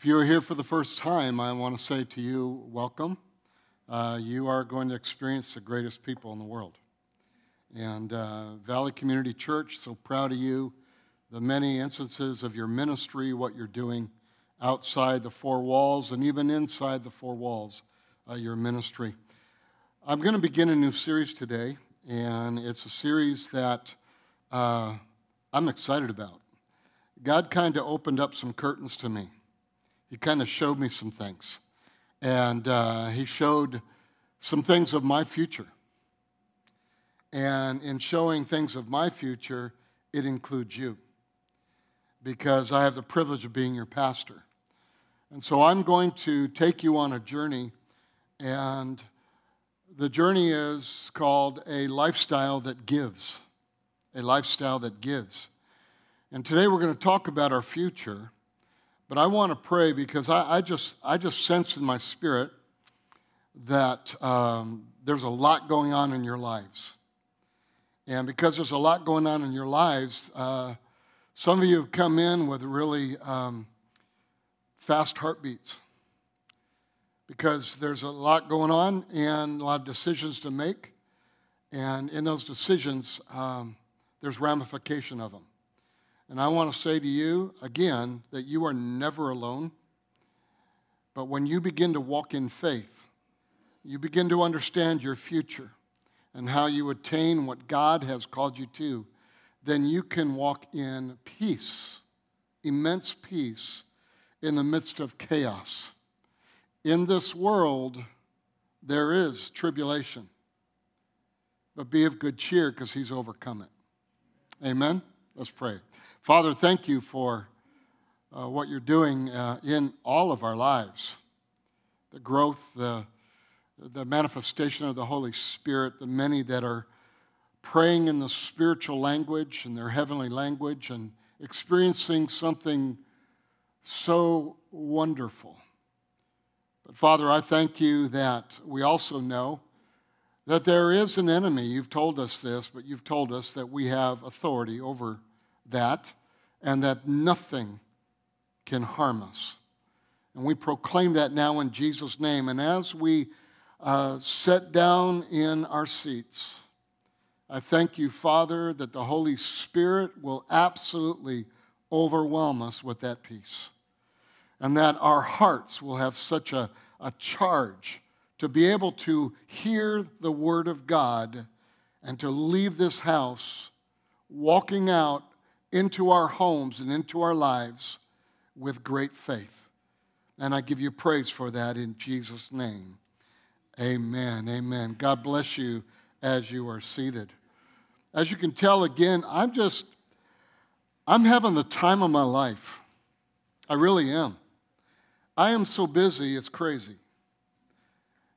If you are here for the first time, I want to say to you, welcome. Uh, you are going to experience the greatest people in the world. And uh, Valley Community Church, so proud of you. The many instances of your ministry, what you're doing outside the four walls and even inside the four walls, uh, your ministry. I'm going to begin a new series today, and it's a series that uh, I'm excited about. God kind of opened up some curtains to me he kind of showed me some things. And uh, he showed some things of my future. And in showing things of my future, it includes you because I have the privilege of being your pastor. And so I'm going to take you on a journey, and the journey is called a lifestyle that gives. A lifestyle that gives. And today we're going to talk about our future. But I want to pray because I, I, just, I just sense in my spirit that um, there's a lot going on in your lives. And because there's a lot going on in your lives, uh, some of you have come in with really um, fast heartbeats because there's a lot going on and a lot of decisions to make. And in those decisions, um, there's ramification of them. And I want to say to you again that you are never alone. But when you begin to walk in faith, you begin to understand your future and how you attain what God has called you to, then you can walk in peace, immense peace, in the midst of chaos. In this world, there is tribulation, but be of good cheer because He's overcome it. Amen? Let's pray. Father, thank you for uh, what you're doing uh, in all of our lives the growth, the, the manifestation of the Holy Spirit, the many that are praying in the spiritual language and their heavenly language and experiencing something so wonderful. But Father, I thank you that we also know that there is an enemy. You've told us this, but you've told us that we have authority over that and that nothing can harm us. And we proclaim that now in Jesus' name. And as we uh, sit down in our seats, I thank you, Father, that the Holy Spirit will absolutely overwhelm us with that peace. And that our hearts will have such a, a charge to be able to hear the Word of God and to leave this house walking out into our homes and into our lives with great faith. And I give you praise for that in Jesus' name. Amen. Amen. God bless you as you are seated. As you can tell, again, I'm just, I'm having the time of my life. I really am. I am so busy, it's crazy.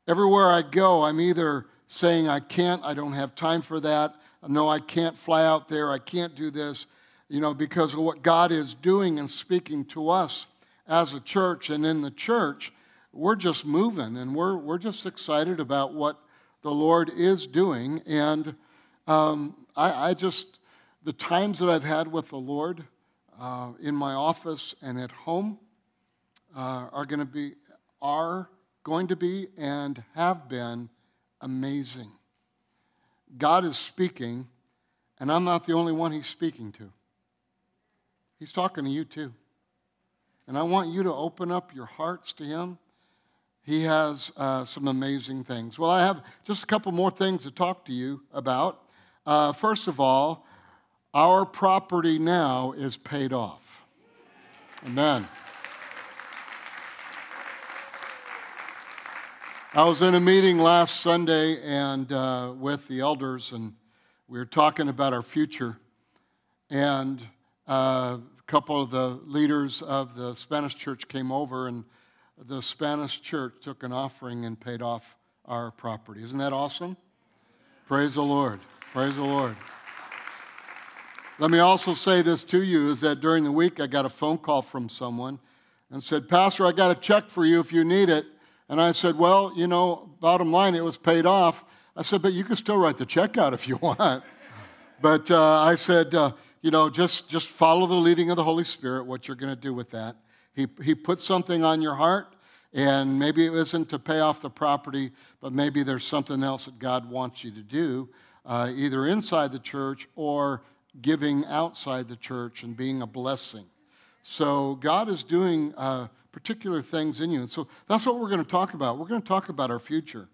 Everywhere I go, I'm either saying, I can't, I don't have time for that. No, I can't fly out there, I can't do this you know, because of what God is doing and speaking to us as a church. And in the church, we're just moving and we're, we're just excited about what the Lord is doing. And um, I, I, just, the times that I've had with the Lord uh, in my office and at home uh, are going to be, are going to be and have been amazing. God is speaking, and I'm not the only one He's speaking to. He's talking to you too. And I want you to open up your hearts to Him. He has uh, some amazing things. Well, I have just a couple more things to talk to you about. Uh, first of all, our property now is paid off. Amen. I was in a meeting last Sunday and uh, with the elders, and we were talking about our future. And uh, couple of the leaders of the Spanish church came over, and the Spanish church took an offering and paid off our property. Isn't that awesome? Praise the Lord. Praise the Lord. Let me also say this to you is that during the week I got a phone call from someone and said, Pastor, I got a check for you if you need it. And I said, Well, you know, bottom line, it was paid off. I said, But you can still write the check out if you want. But uh, I said, uh, you know, just, just follow the leading of the Holy Spirit, what you're going to do with that. He, he put something on your heart, and maybe it isn't to pay off the property, but maybe there's something else that God wants you to do, uh, either inside the church or giving outside the church and being a blessing. So God is doing uh, particular things in you. And so that's what we're going to talk about. We're going to talk about our future.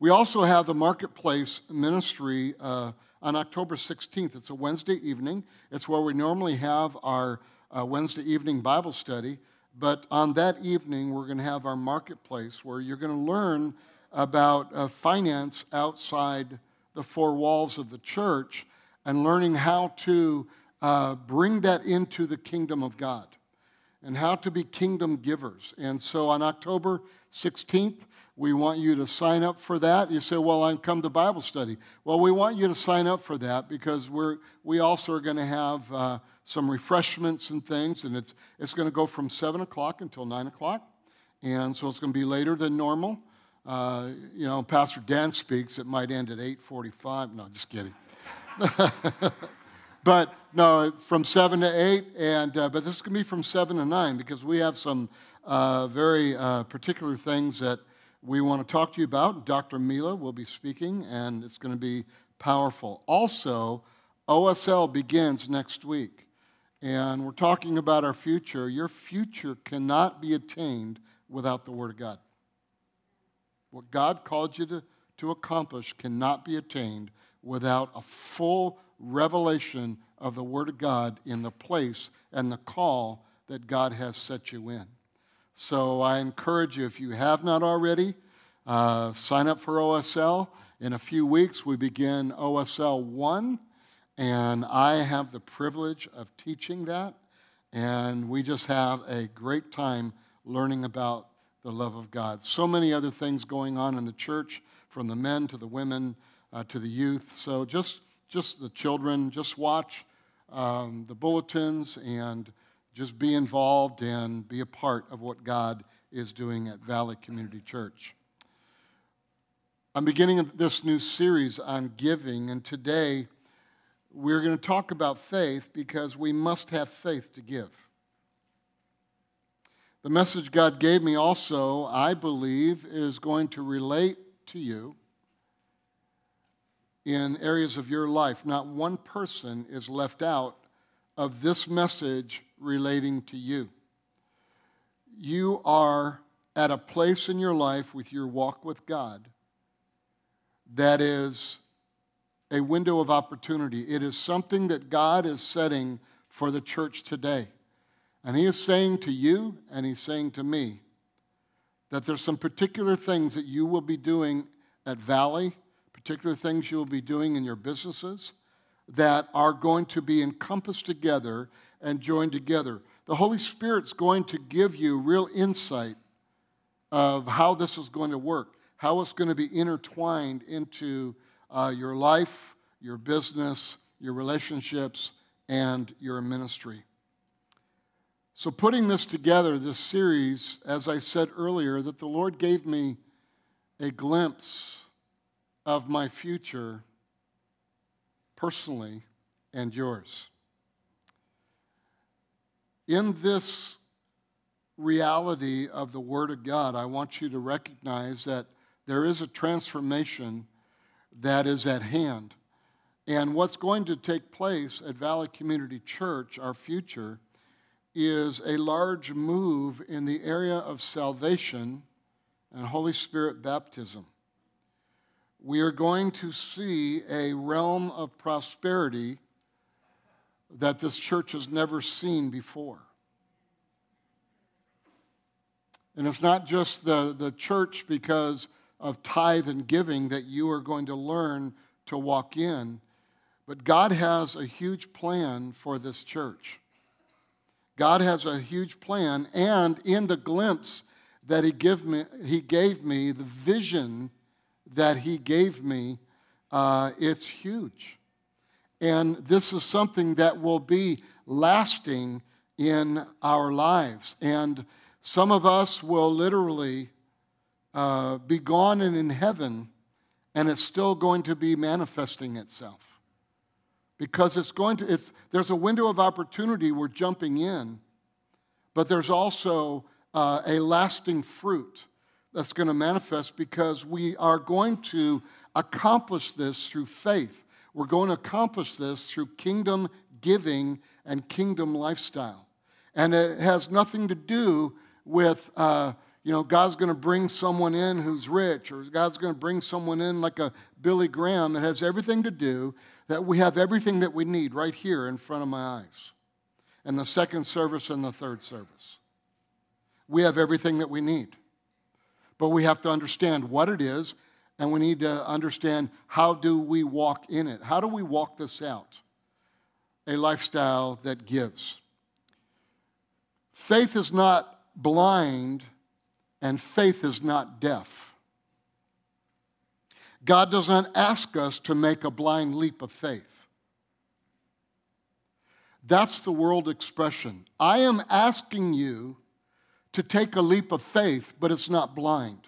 We also have the Marketplace Ministry uh, on October 16th. It's a Wednesday evening. It's where we normally have our uh, Wednesday evening Bible study. But on that evening, we're going to have our marketplace where you're going to learn about uh, finance outside the four walls of the church and learning how to uh, bring that into the kingdom of God and how to be kingdom givers. And so on October 16th, we want you to sign up for that. You say, Well, I'm come to Bible study. Well, we want you to sign up for that because we're, we also are going to have uh, some refreshments and things, and it's, it's going to go from 7 o'clock until 9 o'clock. And so it's going to be later than normal. Uh, you know, Pastor Dan speaks, it might end at 8.45. No, just kidding. but no, from 7 to 8, and, uh, but this is going to be from 7 to 9 because we have some uh, very uh, particular things that we want to talk to you about. Dr. Mila will be speaking, and it's going to be powerful. Also, OSL begins next week and we're talking about our future, your future cannot be attained without the Word of God. What God called you to, to accomplish cannot be attained without a full revelation of the Word of God in the place and the call that God has set you in. So I encourage you, if you have not already, uh, sign up for OSL. In a few weeks, we begin OSL 1 and I have the privilege of teaching that. And we just have a great time learning about the love of God. So many other things going on in the church, from the men to the women uh, to the youth. So just, just the children, just watch um, the bulletins and just be involved and be a part of what God is doing at Valley Community Church. I'm beginning this new series on giving, and today we're going to talk about faith because we must have faith to give. The message God gave me also, I believe, is going to relate to you in areas of your life. Not one person is left out of this message relating to you. You are at a place in your life with your walk with God that is a window of opportunity. It is something that God is setting for the church today. And He is saying to you, and He's saying to me, that there's some particular things that you will be doing at Valley, particular things you will be doing in your businesses that are going to be encompassed together and joined together. The Holy Spirit's going to give you real insight of how this is going to work, how it's going to be intertwined into uh, your life, your business, your relationships, and your ministry. So, putting this together, this series, as I said earlier, that the Lord gave me a glimpse of my future personally and yours. In this reality of the Word of God, I want you to recognize that there is a transformation that is at hand. And what's going to take place at Valley Community Church, our future, is a large move in the area of salvation and Holy Spirit baptism. We are going to see a realm of prosperity that this church has never seen before. And it's not just the, the church because of tithe and giving that you are going to learn to walk in. But God has a huge plan for this church. God has a huge plan, and in the glimpse that He, give me, he gave me, the vision that He gave me, uh, it's huge. And this is something that will be lasting in our lives. And some of us will literally uh, be gone and in heaven, and it's still going to be manifesting itself. Because it's going to, it's, there's a window of opportunity we're jumping in, but there's also uh, a lasting fruit that's going to manifest because we are going to accomplish this through faith. We're going to accomplish this through kingdom giving and kingdom lifestyle. And it has nothing to do with, uh, you know, God's going to bring someone in who's rich or God's going to bring someone in like a Billy Graham. It has everything to do that we have everything that we need right here in front of my eyes. And the second service and the third service. We have everything that we need. But we have to understand what it is, and we need to understand how do we walk in it? How do we walk this out? A lifestyle that gives. Faith is not blind, and faith is not deaf. God doesn't ask us to make a blind leap of faith. That's the world expression. I am asking you to take a leap of faith, but it's not blind.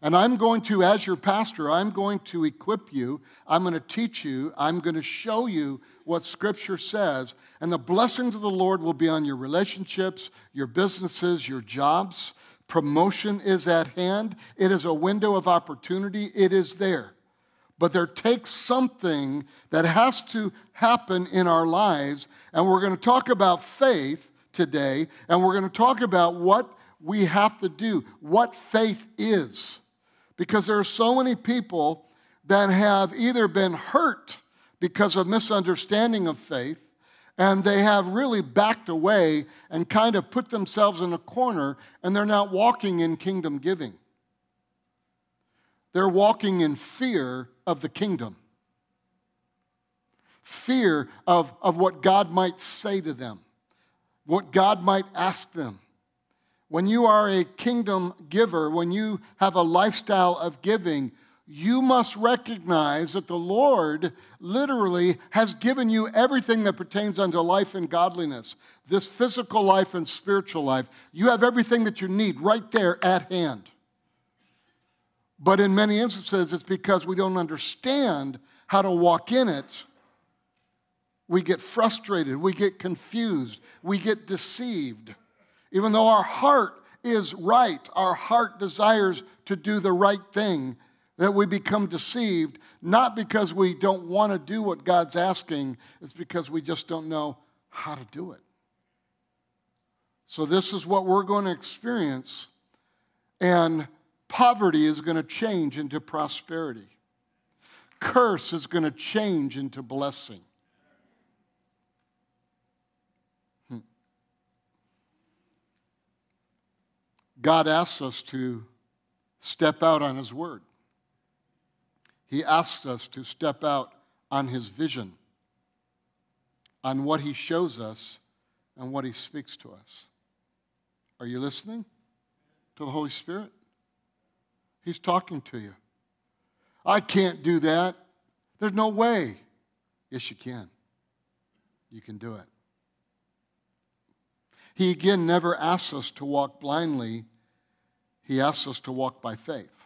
And I'm going to, as your pastor, I'm going to equip you, I'm going to teach you, I'm going to show you what Scripture says. And the blessings of the Lord will be on your relationships, your businesses, your jobs. Promotion is at hand, it is a window of opportunity, it is there. But there takes something that has to happen in our lives. And we're going to talk about faith today, and we're going to talk about what we have to do, what faith is. Because there are so many people that have either been hurt because of misunderstanding of faith, and they have really backed away and kind of put themselves in a corner, and they're not walking in kingdom giving. They're walking in fear of the kingdom, fear of, of what God might say to them what God might ask them. When you are a kingdom giver, when you have a lifestyle of giving, you must recognize that the Lord literally has given you everything that pertains unto life and godliness, this physical life and spiritual life. You have everything that you need right there at hand. But in many instances, it's because we don't understand how to walk in it we get frustrated, we get confused, we get deceived. Even though our heart is right, our heart desires to do the right thing, that we become deceived, not because we don't want to do what God's asking, it's because we just don't know how to do it. So, this is what we're going to experience, and poverty is going to change into prosperity, curse is going to change into blessing. God asks us to step out on His word. He asks us to step out on His vision, on what He shows us and what He speaks to us. Are you listening to the Holy Spirit? He's talking to you. I can't do that. There's no way. Yes, you can. You can do it. He again never asks us to walk blindly, he asks us to walk by faith.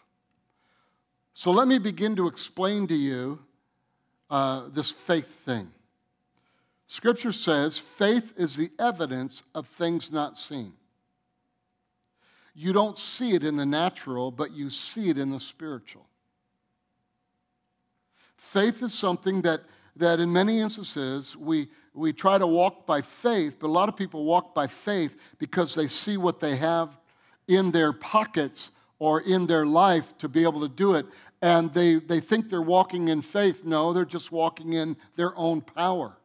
So let me begin to explain to you uh, this faith thing. Scripture says faith is the evidence of things not seen. You don't see it in the natural, but you see it in the spiritual. Faith is something that, that in many instances we, we try to walk by faith, but a lot of people walk by faith because they see what they have in their pockets or in their life to be able to do it. And they, they think they're walking in faith. No, they're just walking in their own power.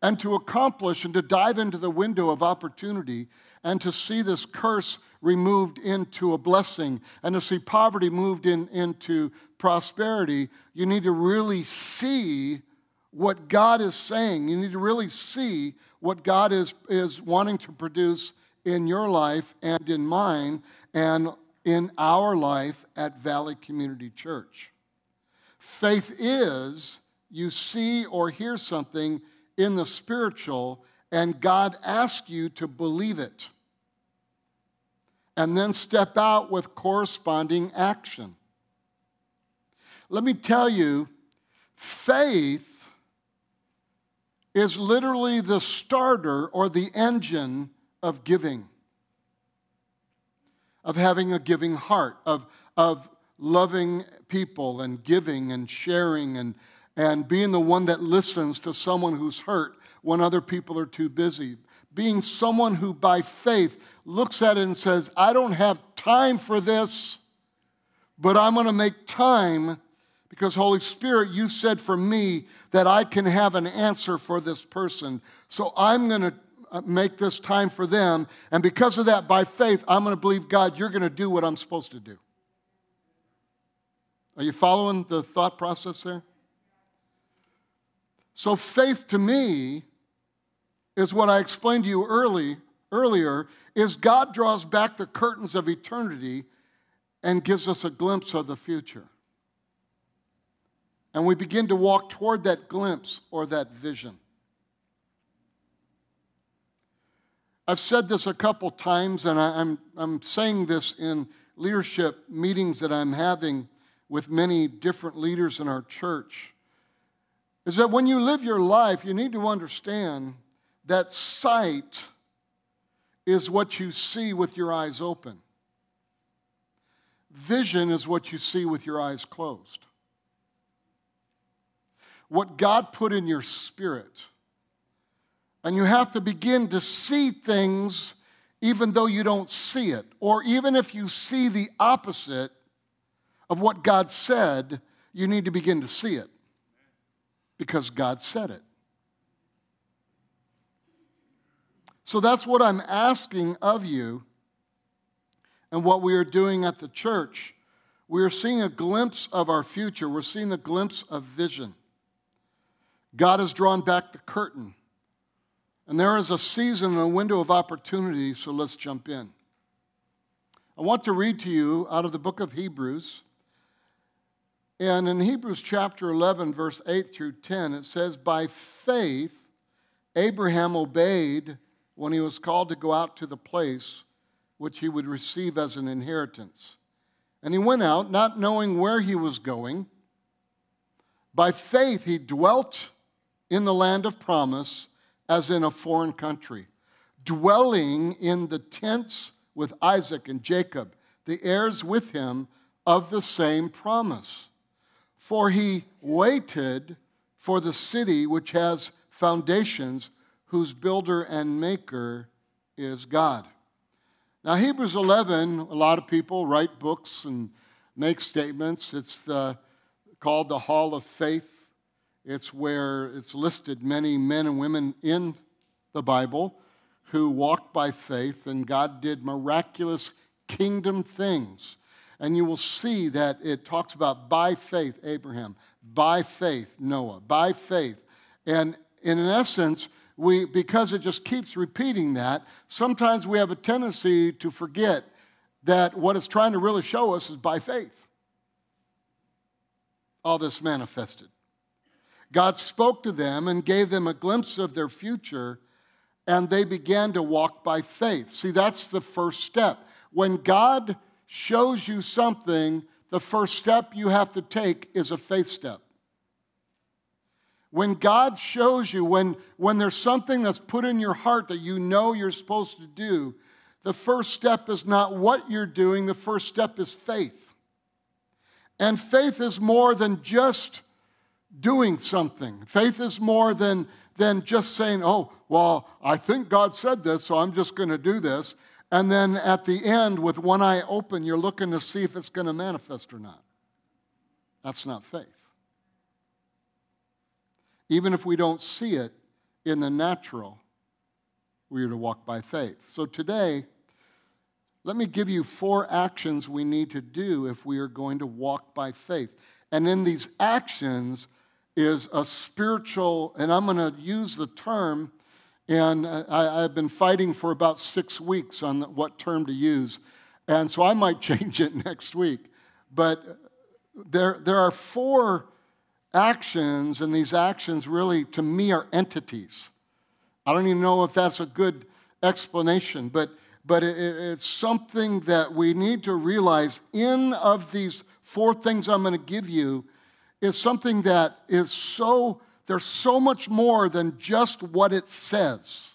And to accomplish and to dive into the window of opportunity and to see this curse removed into a blessing and to see poverty moved in, into prosperity, you need to really see what God is saying. You need to really see what God is, is wanting to produce in your life and in mine and in our life at Valley Community Church. Faith is you see or hear something in the spiritual, and God asks you to believe it. And then step out with corresponding action. Let me tell you, faith is literally the starter or the engine of giving, of having a giving heart, of, of loving people and giving and sharing and, and being the one that listens to someone who's hurt when other people are too busy. Being someone who, by faith, looks at it and says, I don't have time for this, but I'm going to make time because, Holy Spirit, you said for me that I can have an answer for this person. So I'm going to uh, make this time for them. And because of that, by faith, I'm going to believe, God, you're going to do what I'm supposed to do. Are you following the thought process there? So, faith to me is what I explained to you early, earlier is God draws back the curtains of eternity and gives us a glimpse of the future. And we begin to walk toward that glimpse or that vision. I've said this a couple times, and I, am I'm saying this in leadership meetings that I'm having with many different leaders in our church is that when you live your life, you need to understand that sight is what you see with your eyes open. Vision is what you see with your eyes closed. What God put in your spirit. And you have to begin to see things even though you don't see it. Or even if you see the opposite of what God said, you need to begin to see it because God said it. So that's what I'm asking of you and what we are doing at the church. We are seeing a glimpse of our future, we're seeing a glimpse of vision. God has drawn back the curtain. And there is a season and a window of opportunity, so let's jump in. I want to read to you out of the book of Hebrews. And in Hebrews chapter 11, verse 8 through 10, it says, By faith, Abraham obeyed when he was called to go out to the place which he would receive as an inheritance. And he went out, not knowing where he was going. By faith, he dwelt in the land of promise as in a foreign country, dwelling in the tents with Isaac and Jacob, the heirs with him of the same promise. For he waited for the city which has foundations, whose builder and maker is God. Now, Hebrews 11, a lot of people write books and make statements. It's the, called the Hall of Faith. It's where it's listed many men and women in the Bible who walked by faith, and God did miraculous kingdom things. And you will see that it talks about by faith Abraham, by faith Noah, by faith. And in essence, we, because it just keeps repeating that, sometimes we have a tendency to forget that what it's trying to really show us is by faith. All this manifested. God spoke to them and gave them a glimpse of their future, and they began to walk by faith. See, that's the first step. When God shows you something, the first step you have to take is a faith step. When God shows you, when, when there's something that's put in your heart that you know you're supposed to do, the first step is not what you're doing, the first step is faith. And faith is more than just doing something. Faith is more than, than just saying, oh, well, I think God said this, so I'm just going to do this. And then at the end, with one eye open, you're looking to see if it's going to manifest or not. That's not faith. Even if we don't see it in the natural, we are to walk by faith. So today, let me give you four actions we need to do if we are going to walk by faith. And in these actions is a spiritual, and I'm going to use the term and uh, I, have been fighting for about six weeks on what term to use. And so I might change it next week. But there, there are four actions, and these actions really, to me, are entities. I don't even know if that's a good explanation, but, but it, it's something that we need to realize in of these four things I'm going to give you is something that is so there's so much more than just what it says.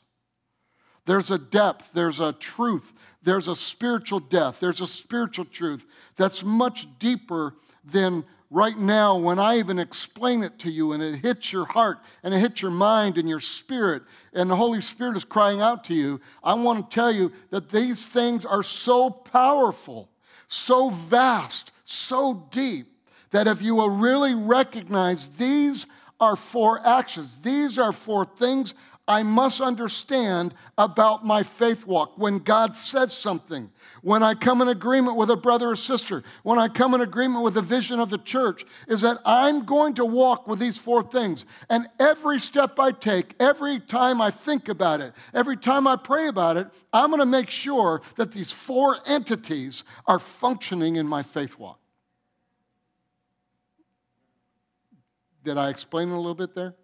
There's a depth, there's a truth, there's a spiritual depth, there's a spiritual truth that's much deeper than right now when I even explain it to you and it hits your heart and it hits your mind and your spirit, and the Holy Spirit is crying out to you. I want to tell you that these things are so powerful, so vast, so deep that if you will really recognize these are four actions, these are four things I must understand about my faith walk. When God says something, when I come in agreement with a brother or sister, when I come in agreement with the vision of the church, is that I'm going to walk with these four things. And every step I take, every time I think about it, every time I pray about it, I'm going to make sure that these four entities are functioning in my faith walk. Did I explain it a little bit there?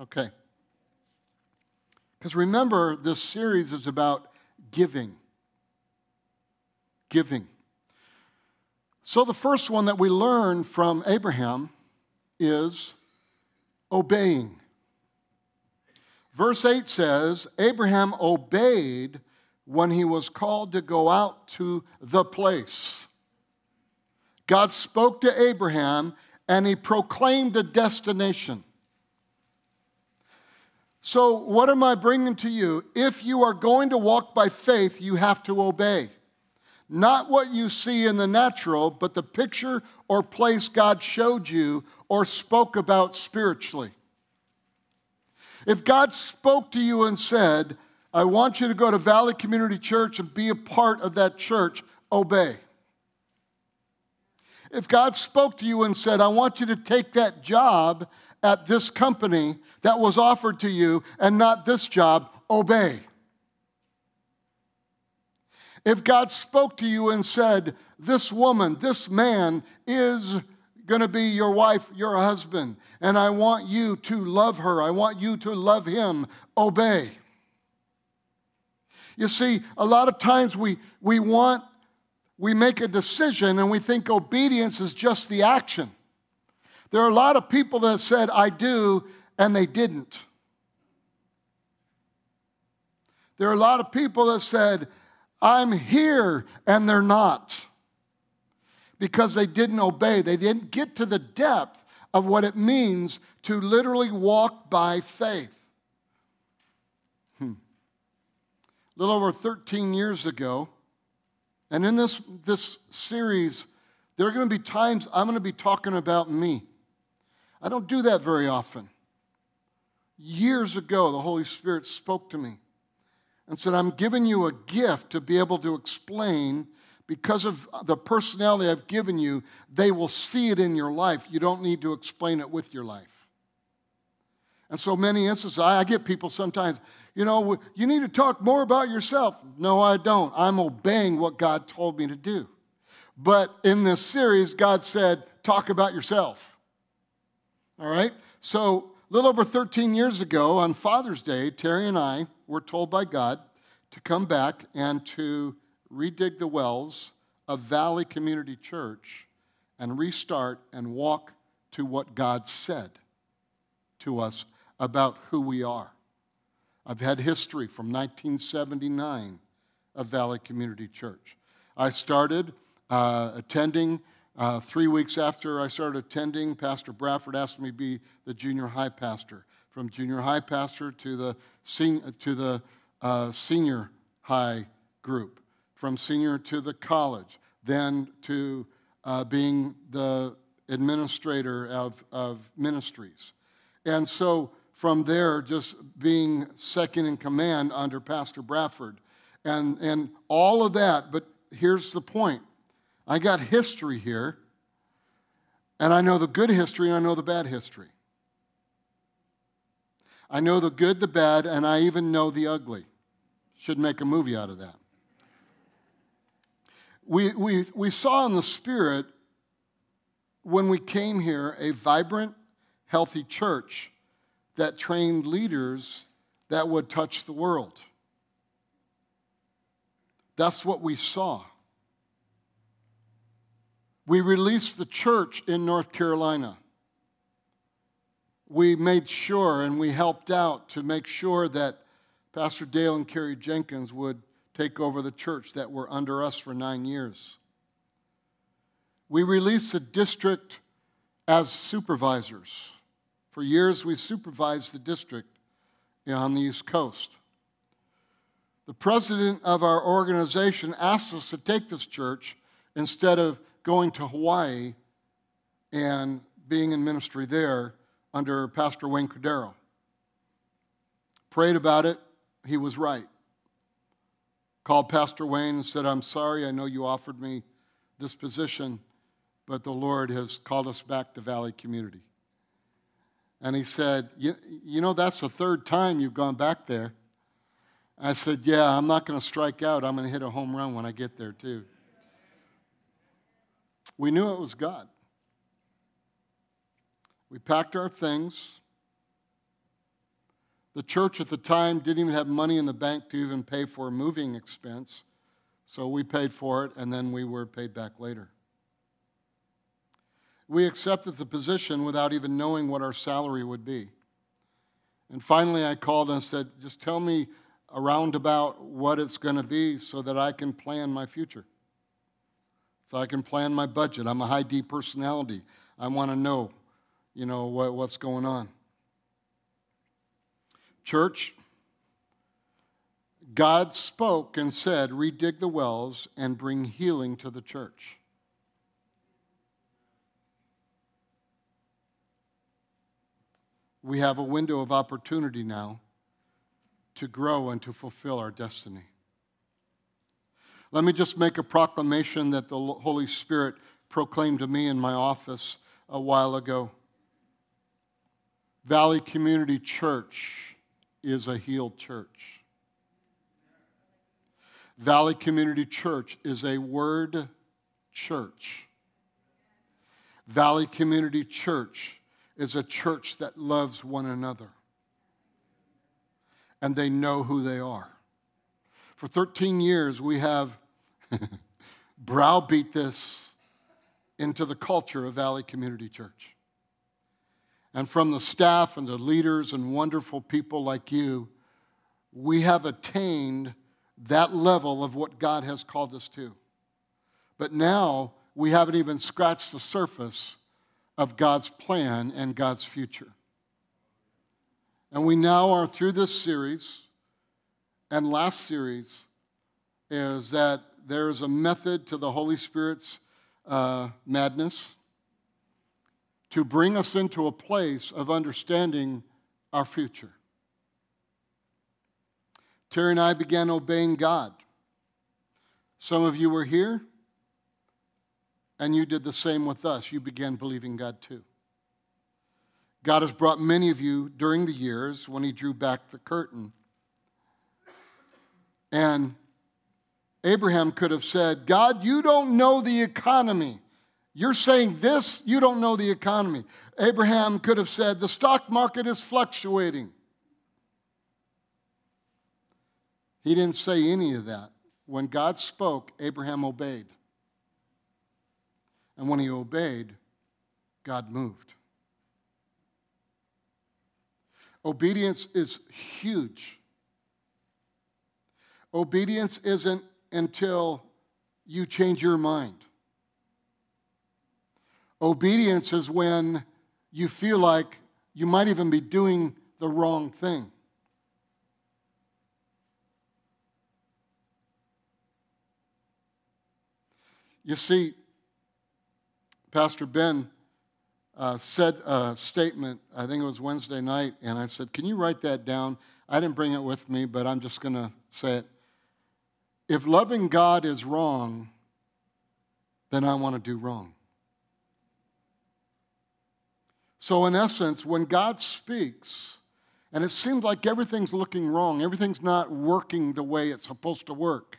Okay. Because remember, this series is about giving. Giving. So the first one that we learn from Abraham is obeying. Verse 8 says Abraham obeyed when he was called to go out to the place. God spoke to Abraham and he proclaimed a destination. So, what am I bringing to you? If you are going to walk by faith, you have to obey. Not what you see in the natural, but the picture or place God showed you or spoke about spiritually. If God spoke to you and said, I want you to go to Valley Community Church and be a part of that church, obey. If God spoke to you and said, I want you to take that job at this company that was offered to you and not this job, obey. If God spoke to you and said, This woman, this man is going to be your wife, your husband, and I want you to love her, I want you to love him, obey. You see, a lot of times we, we want, we make a decision and we think obedience is just the action. There are a lot of people that said, I do, and they didn't. There are a lot of people that said, I'm here, and they're not. Because they didn't obey. They didn't get to the depth of what it means to literally walk by faith. Hmm. A little over 13 years ago, and in this, this series, there are going to be times I'm going to be talking about me. I don't do that very often. Years ago, the Holy Spirit spoke to me and said, I'm giving you a gift to be able to explain because of uh, the personality I've given you, they will see it in your life. You don't need to explain it with your life. And so many instances, I, get people sometimes, you know, you need to talk more about yourself. No, I don't. I'm obeying what God told me to do. But in this series, God said, talk about yourself. All right? So, a little over 13 years ago on Father's Day, Terry and I were told by God to come back and to redig the wells of Valley Community Church and restart and walk to what God said to us about who we are. I've had history from 1979 of Valley Community Church. I started uh, attending uh, three weeks after I started attending, Pastor Bradford asked me to be the junior high pastor. From junior high pastor to the, sen- to the uh, senior high group, from senior to the college, then to uh, being the administrator of, of ministries. And so from there, just being second in command under Pastor Bradford. And, and all of that, but here's the point I got history here, and I know the good history and I know the bad history. I know the good, the bad, and I even know the ugly. Should make a movie out of that. We, we, we saw in the Spirit when we came here a vibrant, healthy church that trained leaders that would touch the world. That's what we saw. We released the church in North Carolina. We made sure and we helped out to make sure that Pastor Dale and Carrie Jenkins would take over the church that were under us for nine years. We released the district as supervisors. For years, we supervised the district on the East Coast. The president of our organization asked us to take this church instead of going to Hawaii and being in ministry there under Pastor Wayne Cordeiro. Prayed about it, he was right. Called Pastor Wayne and said, I'm sorry, I know you offered me this position, but the Lord has called us back to Valley Community. And he said, You, you know, that's the third time you've gone back there. I said, Yeah, I'm not going to strike out. I'm going to hit a home run when I get there, too. We knew it was God. We packed our things. The church at the time didn't even have money in the bank to even pay for a moving expense. So we paid for it, and then we were paid back later. We accepted the position without even knowing what our salary would be. And finally, I called and said, Just tell me around about what it's going to be so that I can plan my future. So I can plan my budget. I'm a high D personality. I want to know, you know, what, what's going on. Church, God spoke and said, Redig the wells and bring healing to the church. We have a window of opportunity now to grow and to fulfill our destiny. Let me just make a proclamation that the Holy Spirit proclaimed to me in my office a while ago. Valley Community Church is a healed church. Valley Community Church is a word church. Valley Community Church is a church that loves one another. And they know who they are. For 13 years, we have browbeat this into the culture of Valley Community Church and from the staff and the leaders and wonderful people like you, we have attained that level of what God has called us to. But now we haven't even scratched the surface of God's plan and God's future. And we now are through this series, and last series is that there is a method to the Holy Spirit's uh, madness to bring us into a place of understanding our future. Terry and I began obeying God. Some of you were here, and you did the same with us. You began believing God too. God has brought many of you during the years when He drew back the curtain. And Abraham could have said, God, you don't know the economy. You're saying this, you don't know the economy. Abraham could have said, The stock market is fluctuating. He didn't say any of that. When God spoke, Abraham obeyed. And when he obeyed, God moved. Obedience is huge. Obedience isn't until you change your mind. Obedience is when you feel like you might even be doing the wrong thing. You see, Pastor Ben uh, said a statement, I think it was Wednesday night, and I said, Can you write that down? I didn't bring it with me, but I'm just going to say it. If loving God is wrong, then I want to do wrong. So, in essence, when God speaks, and it seems like everything's looking wrong, everything's not working the way it's supposed to work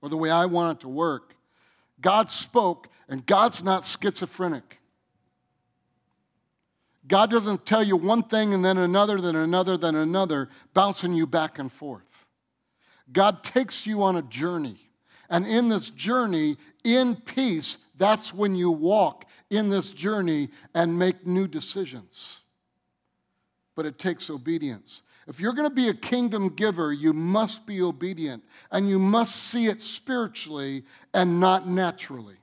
or the way I want it to work, God spoke, and God's not schizophrenic. God doesn't tell you one thing and then another, then another, then another, bouncing you back and forth. God takes you on a journey. And in this journey, in peace, that's when you walk in this journey and make new decisions. But it takes obedience. If you're going to be a kingdom giver, you must be obedient and you must see it spiritually and not naturally.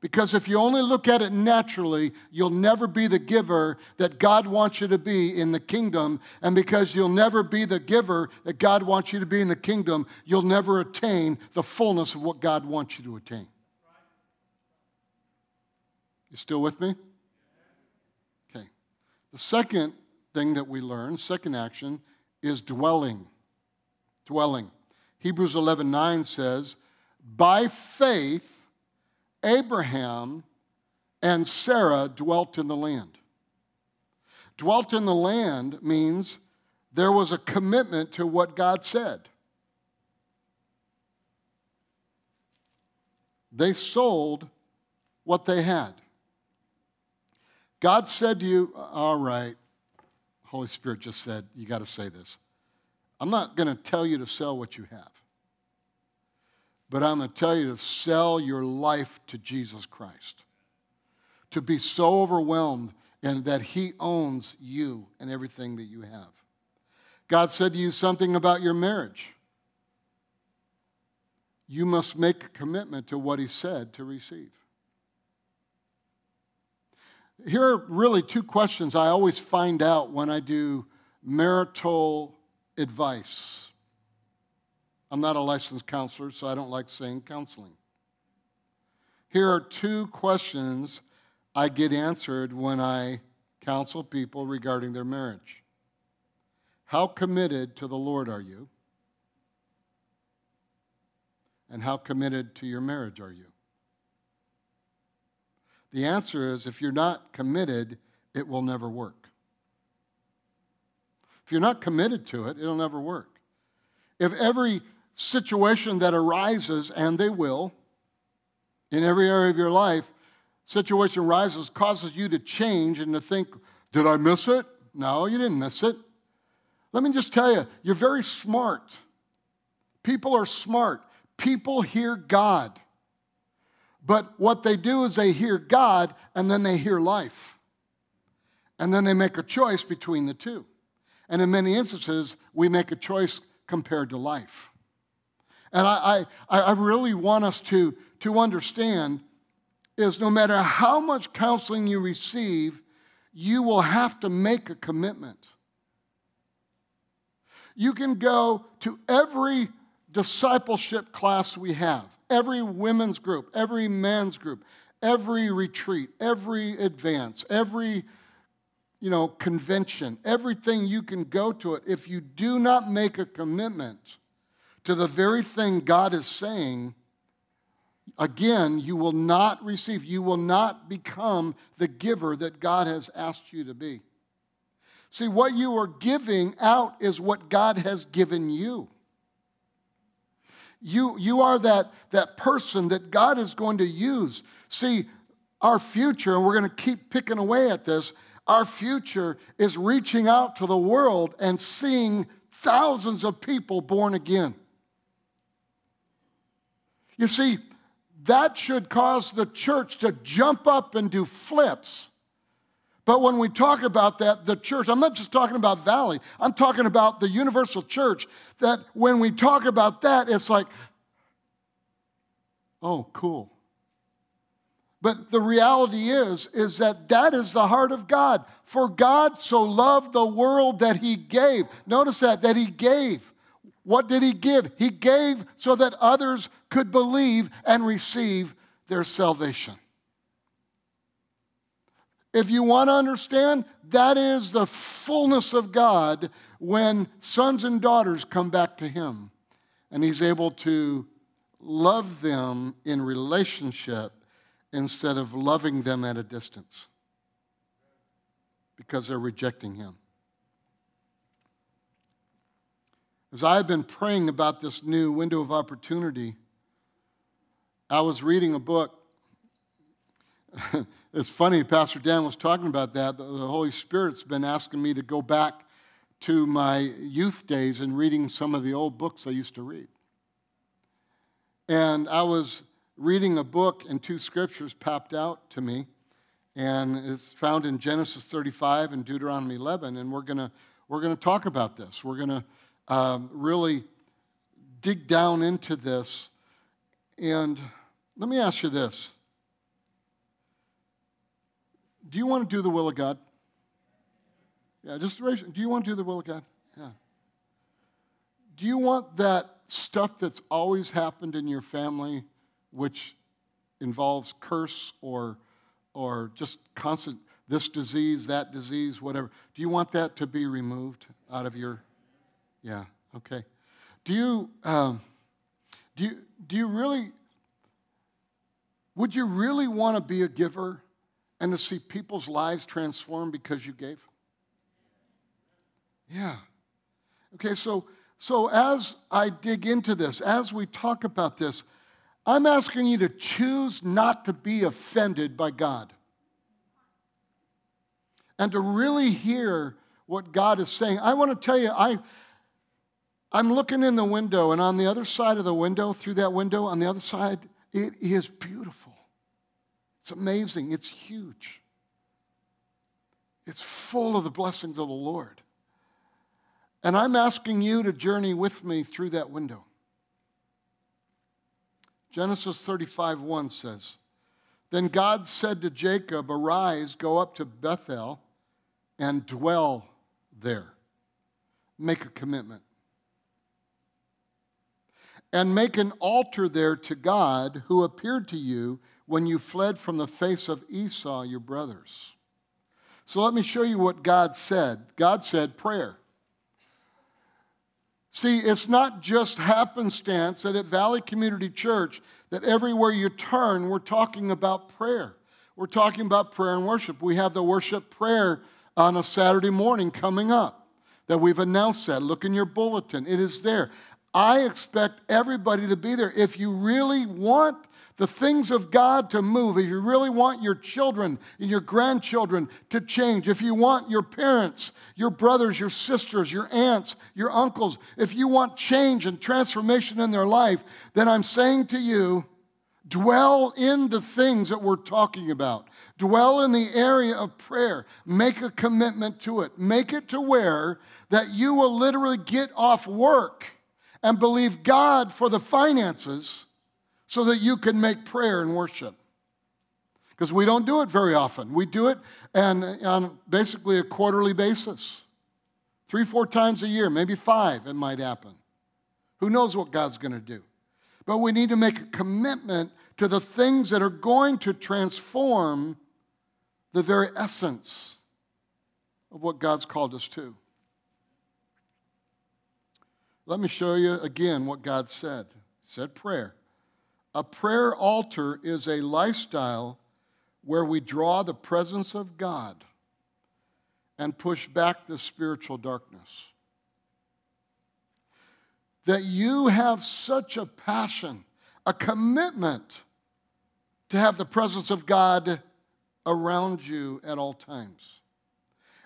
Because if you only look at it naturally, you'll never be the giver that God wants you to be in the kingdom. And because you'll never be the giver that God wants you to be in the kingdom, you'll never attain the fullness of what God wants you to attain. You still with me? Okay. The second thing that we learn, second action, is dwelling. Dwelling. Hebrews 11:9 says, "By faith Abraham and Sarah dwelt in the land. Dwelt in the land means there was a commitment to what God said. They sold what they had. God said to you, All right, Holy Spirit just said, You got to say this. I'm not going to tell you to sell what you have. But I'm going to tell you to sell your life to Jesus Christ. To be so overwhelmed and that He owns you and everything that you have. God said to you something about your marriage. You must make a commitment to what He said to receive. Here are really two questions I always find out when I do marital advice. I'm not a licensed counselor, so I don't like saying counseling. Here are two questions I get answered when I counsel people regarding their marriage How committed to the Lord are you? And how committed to your marriage are you? The answer is if you're not committed, it will never work. If you're not committed to it, it'll never work. If every situation that arises, and they will, in every area of your life, situation arises, causes you to change and to think, did I miss it? No, you didn't miss it. Let me just tell you, you're very smart. People are smart. People hear God. But what they do is they hear God and then they hear life. And then they make a choice between the two. And in many instances, we make a choice compared to life. And I, I, I really want us to, to understand is no matter how much counseling you receive, you will have to make a commitment. You can go to every discipleship class we have, every women's group, every men's group, every retreat, every advance, every you know, convention, everything you can go to it. If you do not make a commitment, to the very thing God is saying, again, you will not receive, you will not become the giver that God has asked you to be. See, what you are giving out is what God has given you. You, you are that, that person that God is going to use. See, our future, and we're going to keep picking away at this, our future is reaching out to the world and seeing thousands of people born again. You see, that should cause the church to jump up and do flips. But when we talk about that, the church, I'm not just talking about Valley, I'm talking about the universal church. That when we talk about that, it's like, oh, cool. But the reality is, is that that is the heart of God. For God so loved the world that he gave. Notice that, that he gave. What did he give? He gave so that others could believe and receive their salvation. If you want to understand, that is the fullness of God when sons and daughters come back to him and he's able to love them in relationship instead of loving them at a distance because they're rejecting him. As I've been praying about this new window of opportunity, I was reading a book. it's funny, Pastor Dan was talking about that. The Holy Spirit's been asking me to go back to my youth days and reading some of the old books I used to read. And I was reading a book, and two scriptures popped out to me. And it's found in Genesis 35 and Deuteronomy 11. And we're going to we're to talk about this. We're going to um, really dig down into this. And let me ask you this Do you want to do the will of God? Yeah, just raise. Do you want to do the will of God? Yeah. Do you want that stuff that's always happened in your family, which involves curse or, or just constant this disease, that disease, whatever. Do you want that to be removed out of your? Yeah. Okay. Do you um, do you do you really? Would you really want to be a giver and to see people's lives transformed because you gave? Yeah. Okay. So so as I dig into this, as we talk about this, I'm asking you to choose not to be offended by God and to really hear what God is saying. I want to tell you, I, I'm looking in the window, and on the other side of the window, through that window, on the other side, it is beautiful. It's amazing. It's huge. It's full of the blessings of the Lord. And I'm asking you to journey with me through that window. Genesis 35 1 says, Then God said to Jacob, Arise, go up to Bethel and dwell there. Make a commitment. And make an altar there to God who appeared to you when you fled from the face of Esau, your brothers. So let me show you what God said. God said prayer. See, it's not just happenstance that at Valley Community Church that everywhere you turn, we're talking about prayer. We're talking about prayer and worship. We have the worship prayer on a Saturday morning coming up that we've announced that. Look in your bulletin, it is there. I expect everybody to be there. If you really want the things of God to move, if you really want your children and your grandchildren to change, if you want your parents, your brothers, your sisters, your aunts, your uncles, if you want change and transformation in their life, then I'm saying to you, dwell in the things that we're talking about. Dwell in the area of prayer. Make a commitment to it. Make it to where that you will literally get off work and believe God for the finances so that you can make prayer and worship. Because we don't do it very often. We do it and on basically a quarterly basis. Three, four times a year, maybe five, it might happen. Who knows what God's going to do? But we need to make a commitment to the things that are going to transform the very essence of what God's called us to. Let me show you again what God said. He said prayer. A prayer altar is a lifestyle where we draw the presence of God and push back the spiritual darkness. That you have such a passion, a commitment to have the presence of God around you at all times.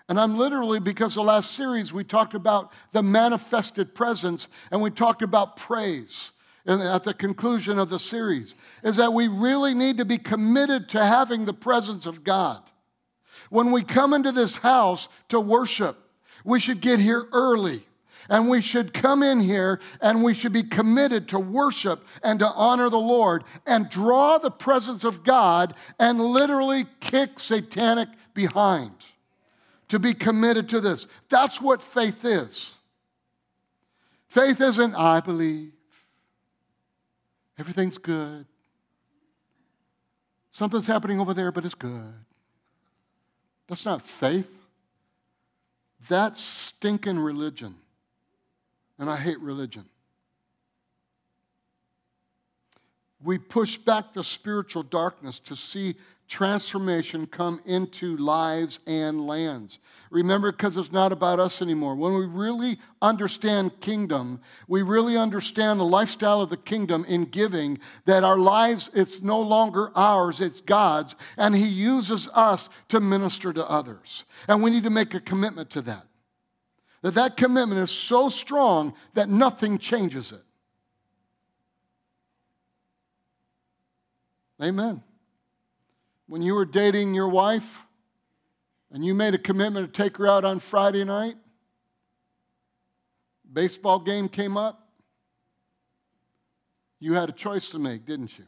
And I'm literally, because the last series we talked about the manifested presence and we talked about praise at the conclusion of the series, is that we really need to be committed to having the presence of God. When we come into this house to worship, we should get here early. And we should come in here and we should be committed to worship and to honor the Lord and draw the presence of God and literally kick satanic behind. To be committed to this. That's what faith is. Faith isn't, I believe. Everything's good. Something's happening over there, but it's good. That's not faith. That's stinking religion and I hate religion. We push back the spiritual darkness to see transformation come into lives and lands. Remember, because it's not about us anymore. When we really understand kingdom, we really understand the lifestyle of the kingdom in giving, that our lives, it's no longer ours, it's God's, and He uses us to minister to others. And we need to make a commitment to that that that commitment is so strong that nothing changes it. Amen. When you were dating your wife and you made a commitment to take her out on Friday night, baseball game came up, you had a choice to make, didn't you?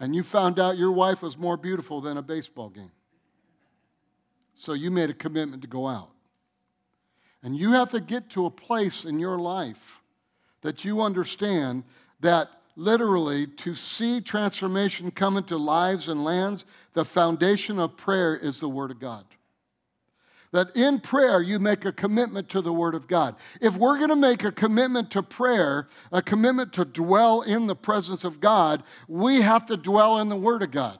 And you found out your wife was more beautiful than a baseball game. So you made a commitment to go out. And you have to get to a place in your life that you understand that literally to see transformation come into lives and lands, the foundation of prayer is the Word of God. That in prayer, you make a commitment to the Word of God. If we're going to make a commitment to prayer, a commitment to dwell in the presence of God, we have to dwell in the Word of God.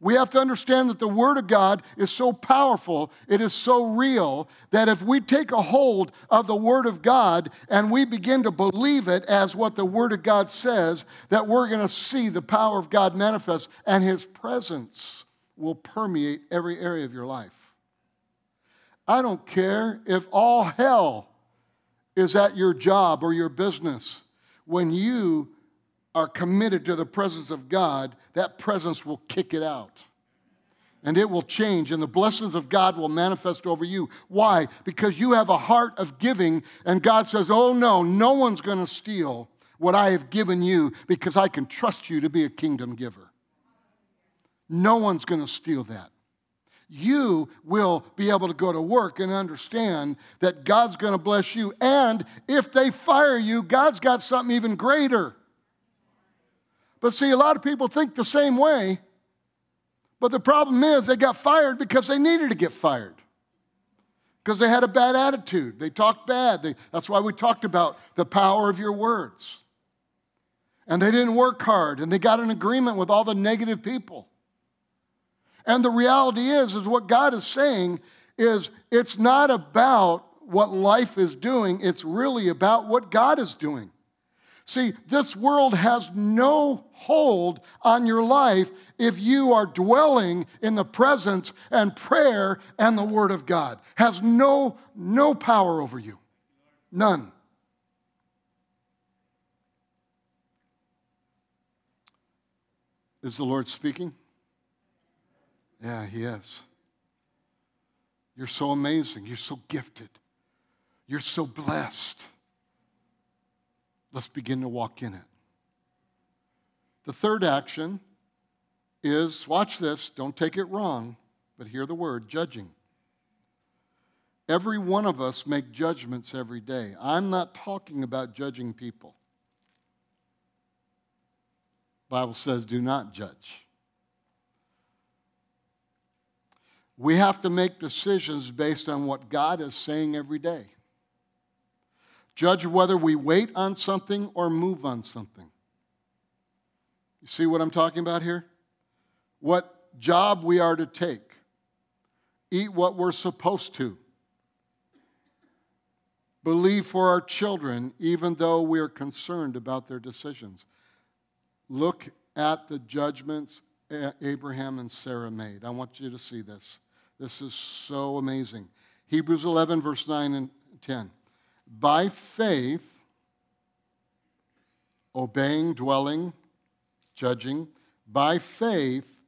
We have to understand that the Word of God is so powerful, it is so real, that if we take a hold of the Word of God and we begin to believe it as what the Word of God says, that we're going to see the power of God manifest and His presence will permeate every area of your life. I don't care if all hell is at your job or your business. When you are committed to the presence of God, that presence will kick it out. And it will change, and the blessings of God will manifest over you. Why? Because you have a heart of giving, and God says, Oh, no, no one's going to steal what I have given you because I can trust you to be a kingdom giver. No one's going to steal that. You will be able to go to work and understand that God's going to bless you. And if they fire you, God's got something even greater. But see, a lot of people think the same way. But the problem is they got fired because they needed to get fired. Because they had a bad attitude. They talked bad. They, that's why we talked about the power of your words. And they didn't work hard and they got an agreement with all the negative people. And the reality is, is what God is saying is it's not about what life is doing, it's really about what God is doing. See, this world has no hold on your life if you are dwelling in the presence and prayer and the Word of God. Has no, no power over you. None. Is the Lord speaking? Yeah, He is. You're so amazing. You're so gifted. You're so blessed. Let's begin to walk in it. The third action is watch this, don't take it wrong, but hear the word judging. Every one of us make judgments every day. I'm not talking about judging people. Bible says do not judge. We have to make decisions based on what God is saying every day. Judge whether we wait on something or move on something. You see what I'm talking about here? What job we are to take, eat what we're supposed to, believe for our children, even though we are concerned about their decisions. Look at the judgments Abraham and Sarah made. I want you to see this. This is so amazing. Hebrews 11, verse 9 and 10 by faith, obeying, dwelling, judging, by faith,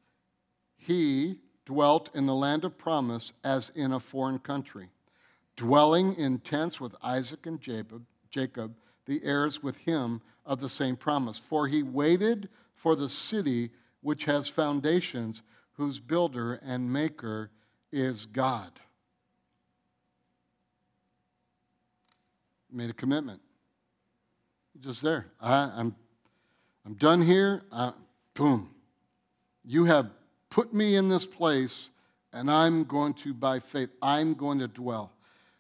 he dwelt in the land of promise as in a foreign country, dwelling in tents with Isaac and Jacob, Jacob, the heirs with him of the same promise. For he waited for the city which has foundations, whose builder and maker is God. Made a commitment. Just there. I, am I'm, I'm done here. I, boom. You have put me in this place, and I'm going to, by faith, I'm going to dwell.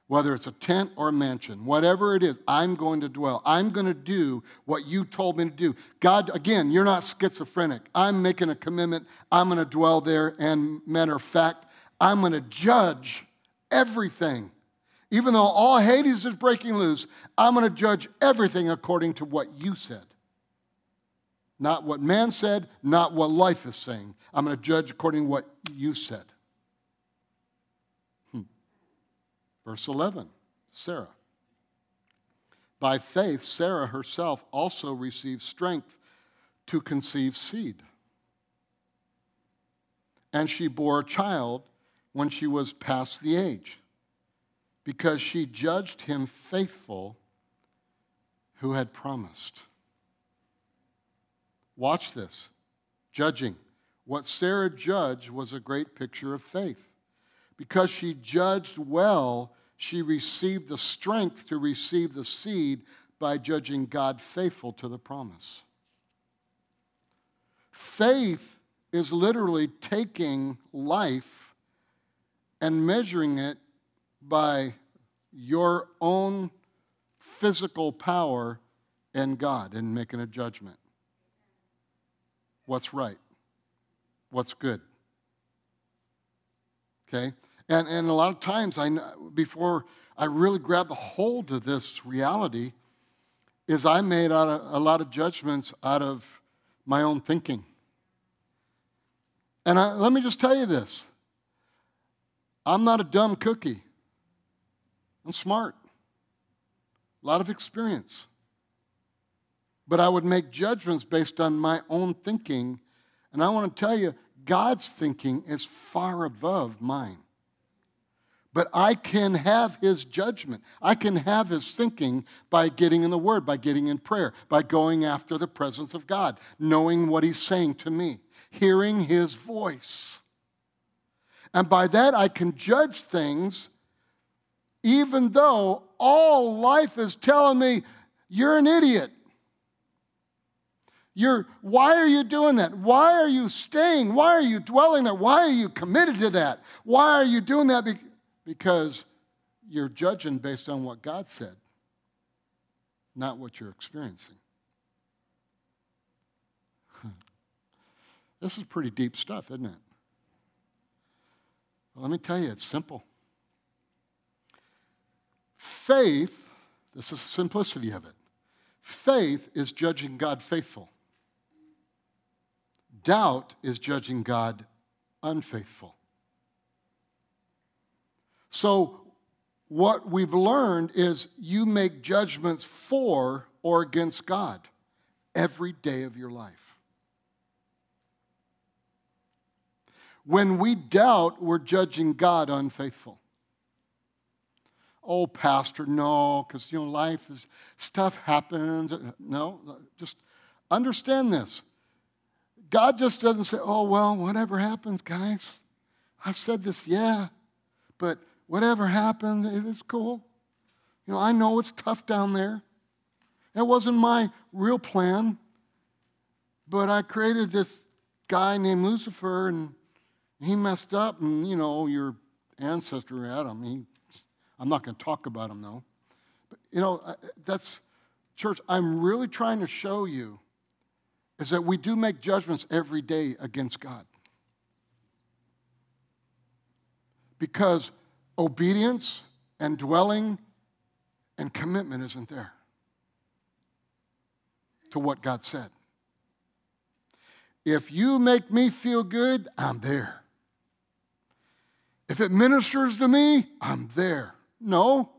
Whether it's a tent or a mansion, whatever it is, I'm going to dwell. I'm going to do what you told me to do. God, again, you're not schizophrenic. I'm making a commitment. I'm going to dwell there. And matter of fact, I'm going to judge everything even though all Hades is breaking loose, I'm going to judge everything according to what you said. Not what man said, not what life is saying. I'm going to judge according to what you said. Hmm. Verse 11 Sarah. By faith, Sarah herself also received strength to conceive seed. And she bore a child when she was past the age because she judged him faithful who had promised. Watch this judging. What Sarah judged was a great picture of faith. Because she judged well, she received the strength to receive the seed by judging God faithful to the promise. Faith is literally taking life and measuring it by your own physical power and God in making a judgment. What's right? What's good? Okay? And, and a lot of times, I, before I really grabbed the hold of this reality, is I made out of, a lot of judgments out of my own thinking. And I, let me just tell you this I'm not a dumb cookie. I'm smart, a lot of experience. But I would make judgments based on my own thinking. And I want to tell you, God's thinking is far above mine. But I can have his judgment. I can have his thinking by getting in the Word, by getting in prayer, by going after the presence of God, knowing what he's saying to me, hearing his voice. And by that, I can judge things even though all life is telling me, you're an idiot. You're, why are you doing that? Why are you staying? Why are you dwelling there? Why are you committed to that? Why are you doing that? Because you're judging based on what God said, not what you're experiencing. This is pretty deep stuff, isn't it? Well, let me tell you, it's simple. Faith, this is the simplicity of it. Faith is judging God faithful. Doubt is judging God unfaithful. So, what we've learned is you make judgments for or against God every day of your life. When we doubt, we're judging God unfaithful. Oh, Pastor, no, because, you know, life is, stuff happens. Uh, no, uh, just understand this. God just doesn't say, oh, well, whatever happens, guys. I said this, yeah, but whatever happened, it is cool. You know, I know it's tough down there. It wasn't my real plan, but I created this guy named Lucifer, and he messed up, and, you know, your ancestor Adam, he, I'm not going to talk about them though. But, you know, that's, church, I'm really trying to show you is that we do make judgments every day against God. Because obedience and dwelling and commitment isn't there to what God said. If you make me feel good, I'm there. If it ministers to me, I'm there. No,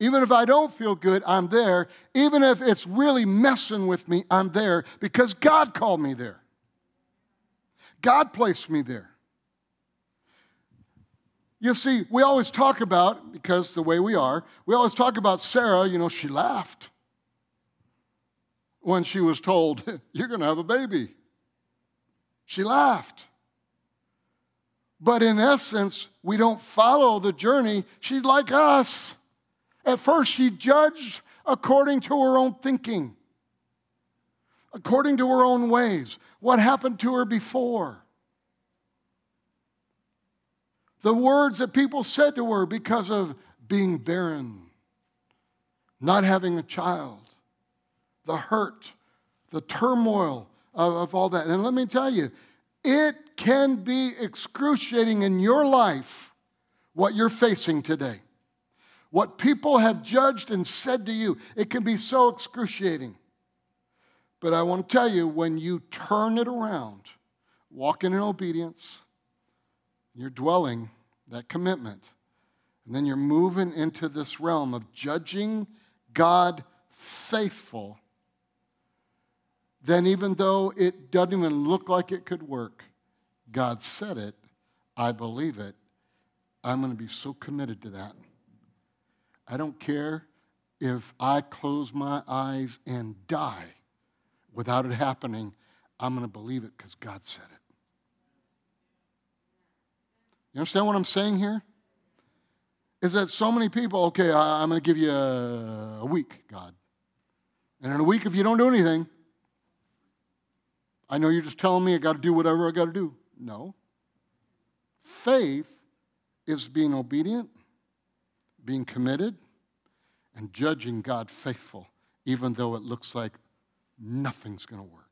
even if I don't feel good, I'm there. Even if it's really messing with me, I'm there because God called me there. God placed me there. You see, we always talk about, because the way we are, we always talk about Sarah, you know, she laughed when she was told, You're going to have a baby. She laughed. But in essence, we don't follow the journey. She's like us. At first, she judged according to her own thinking, according to her own ways. What happened to her before? The words that people said to her because of being barren, not having a child, the hurt, the turmoil of, of all that. And let me tell you, it can be excruciating in your life what you're facing today. What people have judged and said to you, it can be so excruciating. But I want to tell you, when you turn it around, walking in obedience, you're dwelling that commitment, and then you're moving into this realm of judging God faithful, then even though it doesn't even look like it could work, God said it, I believe it, I'm going to be so committed to that. I don't care if I close my eyes and die without it happening. I'm going to believe it because God said it. You understand what I'm saying here? Is that so many people, okay, I'm going to give you a, week, God. And in a week, if you don't do anything, I know you're just telling me I got to do whatever I got to do. No. Faith is being obedient, being committed, and judging God faithful, even though it looks like nothing's going to work.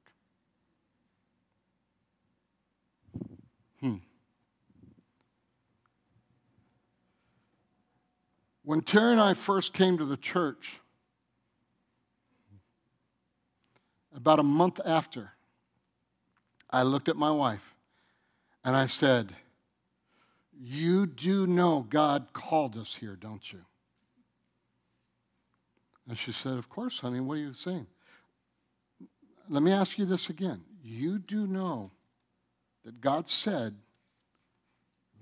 Hmm. When Terry and I first came to the church, about a month after, I looked at my wife and I said, You do know God called us here, don't you? And she said, Of course, honey. What are you saying? Let me ask you this again. You do know that God said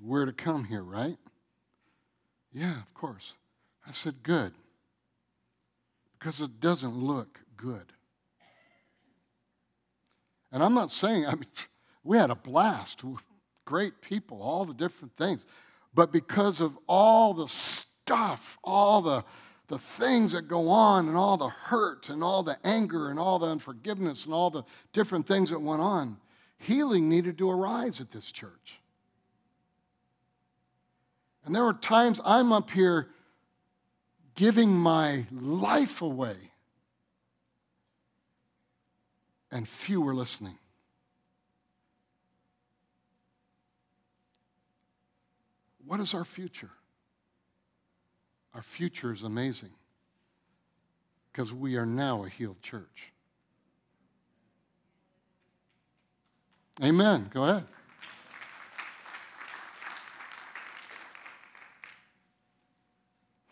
we're to come here, right? Yeah, of course. I said, Good. Because it doesn't look good. And I'm not saying, I mean, we had a blast, great people, all the different things. But because of all the stuff, all the, the things that go on, and all the hurt, and all the anger, and all the unforgiveness, and all the different things that went on, healing needed to arise at this church. And there were times I'm up here giving my life away and few were listening. What is our future? Our future is amazing because we are now a healed church. Amen. Go ahead.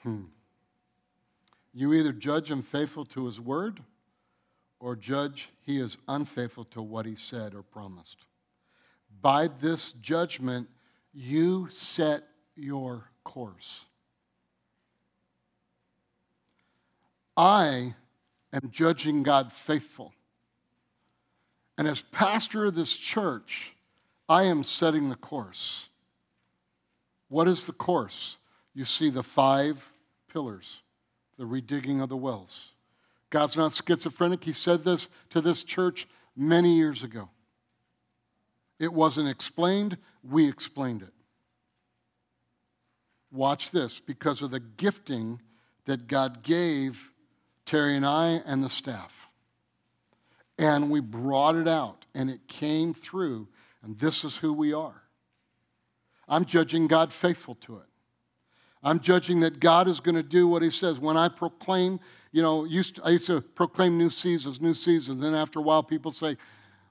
Hmm. You either judge him faithful to his word or judge he is unfaithful to what he said or promised. By this judgment, you set your course. I am judging God faithful. And as pastor of this church, I am setting the course. What is the course? You see the five pillars the redigging of the wells, God's not schizophrenic. He said this to this church many years ago. It wasn't explained, we explained it. Watch this because of the gifting that God gave Terry and I and the staff. And we brought it out and it came through, and this is who we are. I'm judging God faithful to it. I'm judging that God is going to do what He says. When I proclaim you know, used to, I used to proclaim new seasons, new seasons. Then after a while, people say,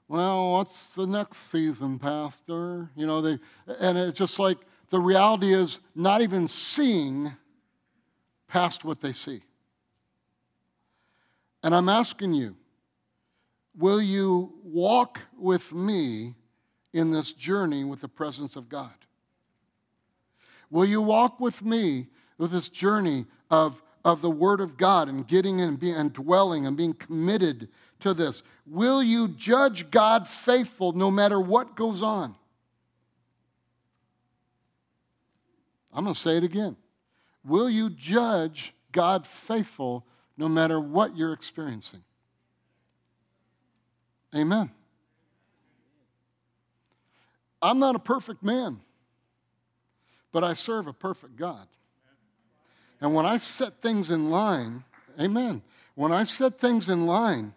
well, what's the next season, Pastor? You know, they, and it's just like the reality is not even seeing past what they see. And I'm asking you, will you walk with me in this journey with the presence of God? Will you walk with me with this journey of of the Word of God and getting in and, being, and dwelling and being committed to this? Will you judge God faithful no matter what goes on? I'm going to say it again. Will you judge God faithful no matter what you're experiencing? Amen. I'm not a perfect man, but I serve a perfect God. And when I set things in line, amen, when I set things in line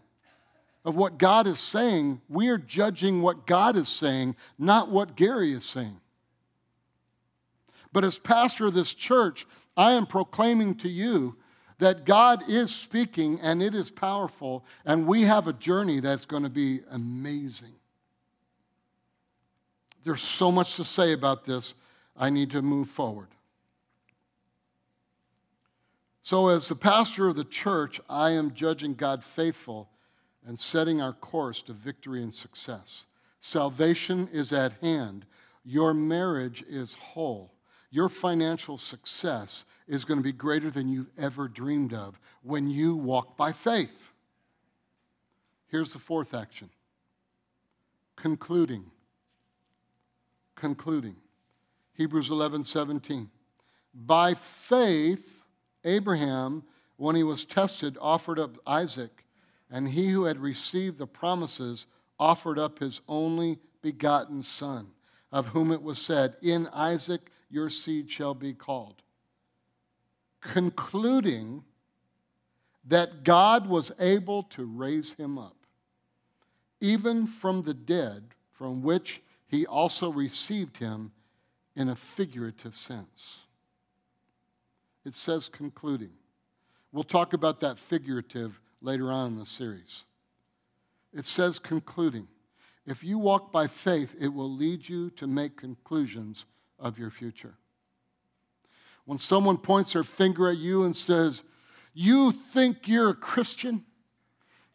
of what God is saying, we are judging what God is saying, not what Gary is saying. But as pastor of this church, I am proclaiming to you that God is speaking and it is powerful, and we have a journey that's going to be amazing. There's so much to say about this. I need to move forward. So, as the pastor of the church, I am judging God faithful and setting our course to victory and success. Salvation is at hand. Your marriage is whole. your financial success is going to be greater than you've ever dreamed of when you walk by faith. Here's the fourth action concluding. Concluding. Hebrews 11 17. By faith, Abraham, when he was tested, offered up Isaac, and he who had received the promises offered up his only begotten son, of whom it was said, In Isaac your seed shall be called. Concluding that God was able to raise him up, even from the dead, from which he also received him in a figurative sense. It says concluding. We'll talk about that figurative later on in the series. It says concluding. If you walk by faith, it will lead you to make conclusions of your future. When someone points their finger at you and says, You think you're a Christian?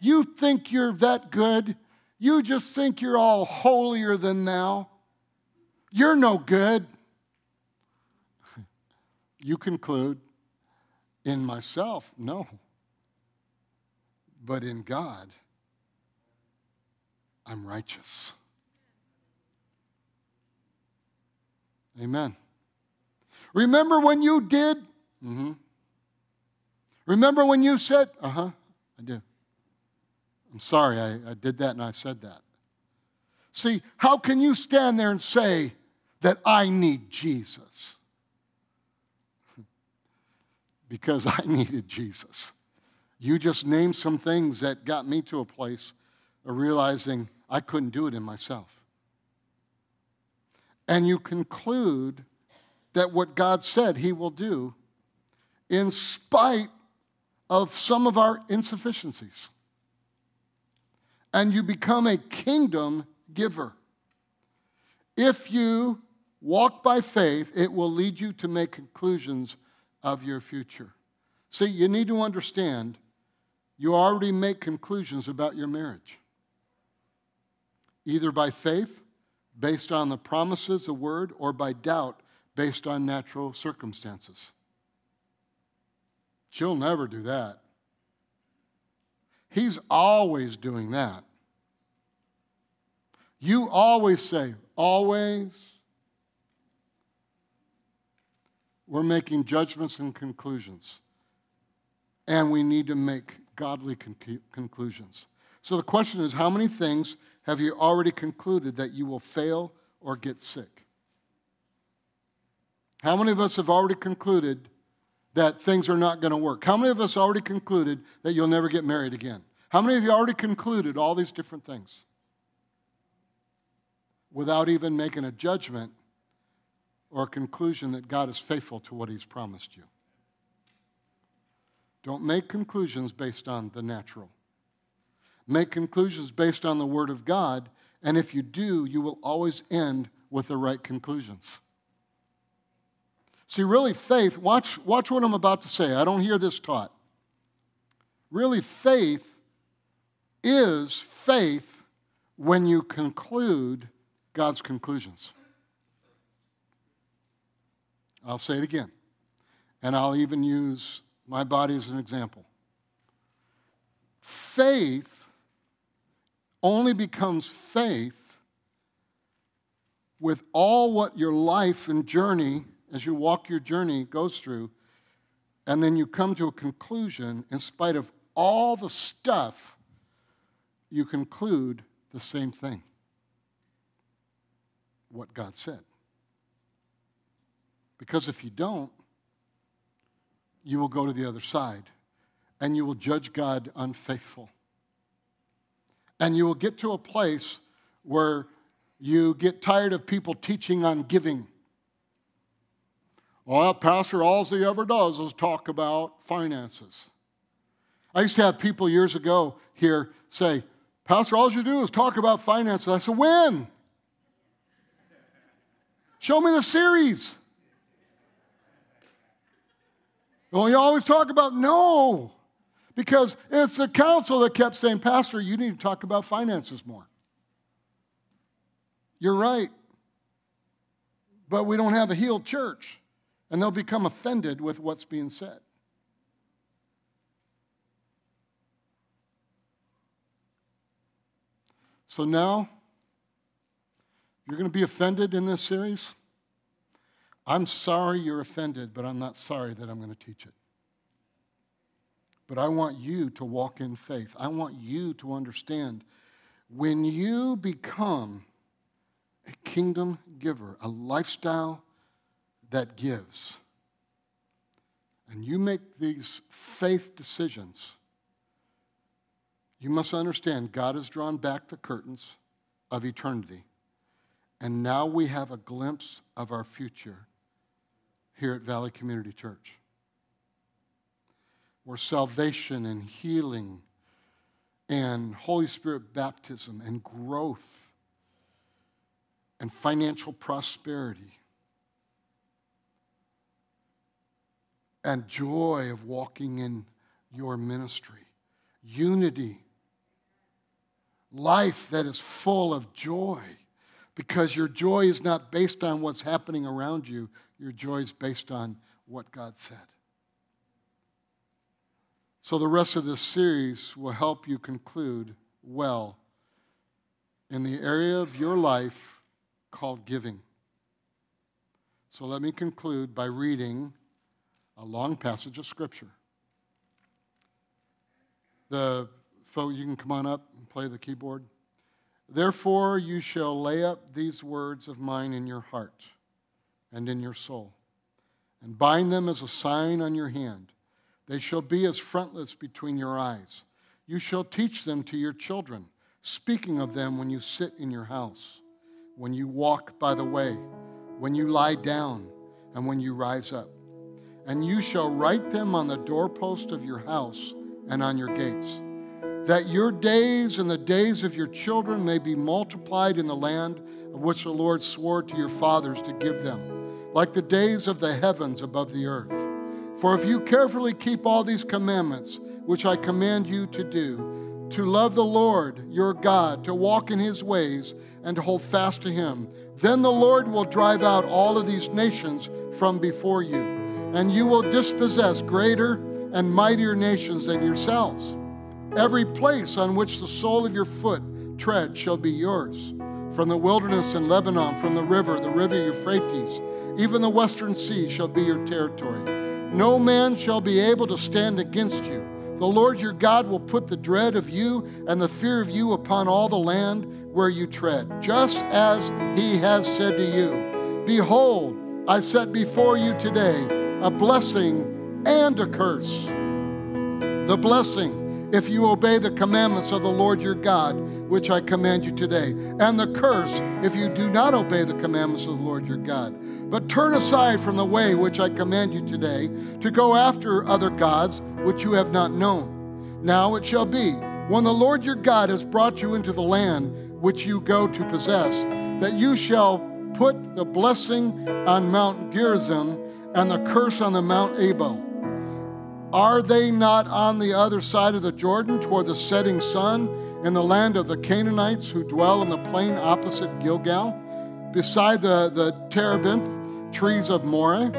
You think you're that good? You just think you're all holier than thou? You're no good. You conclude, In myself, no. But in God, I'm righteous. Amen. Remember when you did? Mm-hmm. Remember when you said, uh huh, I do. I'm sorry, I, I did that and I said that. See, how can you stand there and say that I need Jesus? Because I needed Jesus. You just named some things that got me to a place of realizing I couldn't do it in myself. And you conclude that what God said He will do, in spite of some of our insufficiencies. And you become a kingdom giver. If you walk by faith, it will lead you to make conclusions of your future. See, you need to understand you already make conclusions about your marriage either by faith, based on the promises, of the word, or by doubt, based on natural circumstances. She'll never do that. He's always doing that. You always say, always. We're making judgments and conclusions. And we need to make godly con- conclusions. So the question is how many things have you already concluded that you will fail or get sick? How many of us have already concluded that things are not going to work? How many of us already concluded that you'll never get married again? How many of you already concluded all these different things without even making a judgment or a conclusion that God is faithful to what He's promised you? Don't make conclusions based on the natural make conclusions based on the Word of God, and if you do, you will always end with the right conclusions. See, really, faith, watch, watch what I'm about to say. I don't hear this taught. Really, faith is faith when you conclude God's conclusions. I'll say it again, and I'll even use my body as an example. Faith only becomes faith with all what your life and journey, as you walk your journey, goes through, and then you come to a conclusion, in spite of all the stuff, you conclude the same thing what God said. Because if you don't, you will go to the other side and you will judge God unfaithful. And you will get to a place where you get tired of people teaching on giving. Well, Pastor, all he ever does is talk about finances. I used to have people years ago here say, Pastor, all you do is talk about finances. I said, when? Show me the series. Well, you always talk about no. Because it's the council that kept saying, Pastor, you need to talk about finances more. You're right. But we don't have a healed church. and they'll become offended with what's being said. So now, you're going to be offended in this series. I'm sorry you're offended, but I'm not sorry that I'm going to teach it. But I want you to walk in faith. I want you to understand when you become a kingdom giver, a lifestyle that gives, and you make these faith decisions, you must understand God has drawn back the curtains of eternity. And now we have a glimpse of our future here at Valley Community Church, where salvation and healing and Holy Spirit baptism and growth and financial prosperity and joy of walking in your ministry, unity, life that is full of joy. Because your joy is not based on what's happening around you, your joy is based on what God said. So, the rest of this series will help you conclude well in the area of your life called giving. So, let me conclude by reading a long passage of Scripture. The folk, you can come on up and play the keyboard. Therefore, you shall lay up these words of mine in your heart and in your soul, and bind them as a sign on your hand. They shall be as frontlets between your eyes. You shall teach them to your children, speaking of them when you sit in your house, when you walk by the way, when you lie down, and when you rise up. And you shall write them on the doorpost of your house and on your gates, that your days and the days of your children may be multiplied in the land of which the Lord swore to your fathers to give them, like the days of the heavens above the earth. For if you carefully keep all these commandments, which I command you to do, to love the Lord your God, to walk in his ways, and to hold fast to him, then the Lord will drive out all of these nations from before you, and you will dispossess greater and mightier nations than yourselves. Every place on which the sole of your foot tread shall be yours. From the wilderness in Lebanon, from the river, the river Euphrates, even the western sea shall be your territory. No man shall be able to stand against you. The Lord your God will put the dread of you and the fear of you upon all the land where you tread, just as he has said to you. Behold, I set before you today a blessing and a curse. The blessing, if you obey the commandments of the Lord your God, which I command you today, and the curse, if you do not obey the commandments of the Lord your God. But turn aside from the way which I command you today to go after other gods which you have not known. Now it shall be, when the Lord your God has brought you into the land which you go to possess, that you shall put the blessing on Mount Gerizim and the curse on the Mount Ebal. Are they not on the other side of the Jordan toward the setting sun in the land of the Canaanites who dwell in the plain opposite Gilgal, beside the, the terebinth trees of Moreh.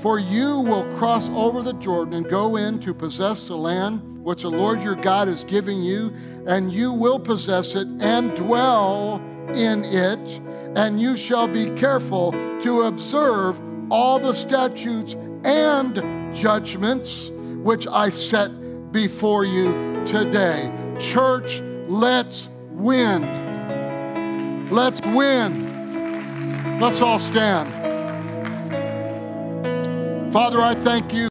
For you will cross over the Jordan and go in to possess the land which the Lord your God is giving you, and you will possess it and dwell in it, and you shall be careful to observe all the statutes and judgments which I set before you today. Church, let's win. Let's win. Let's all stand. Father, I thank you.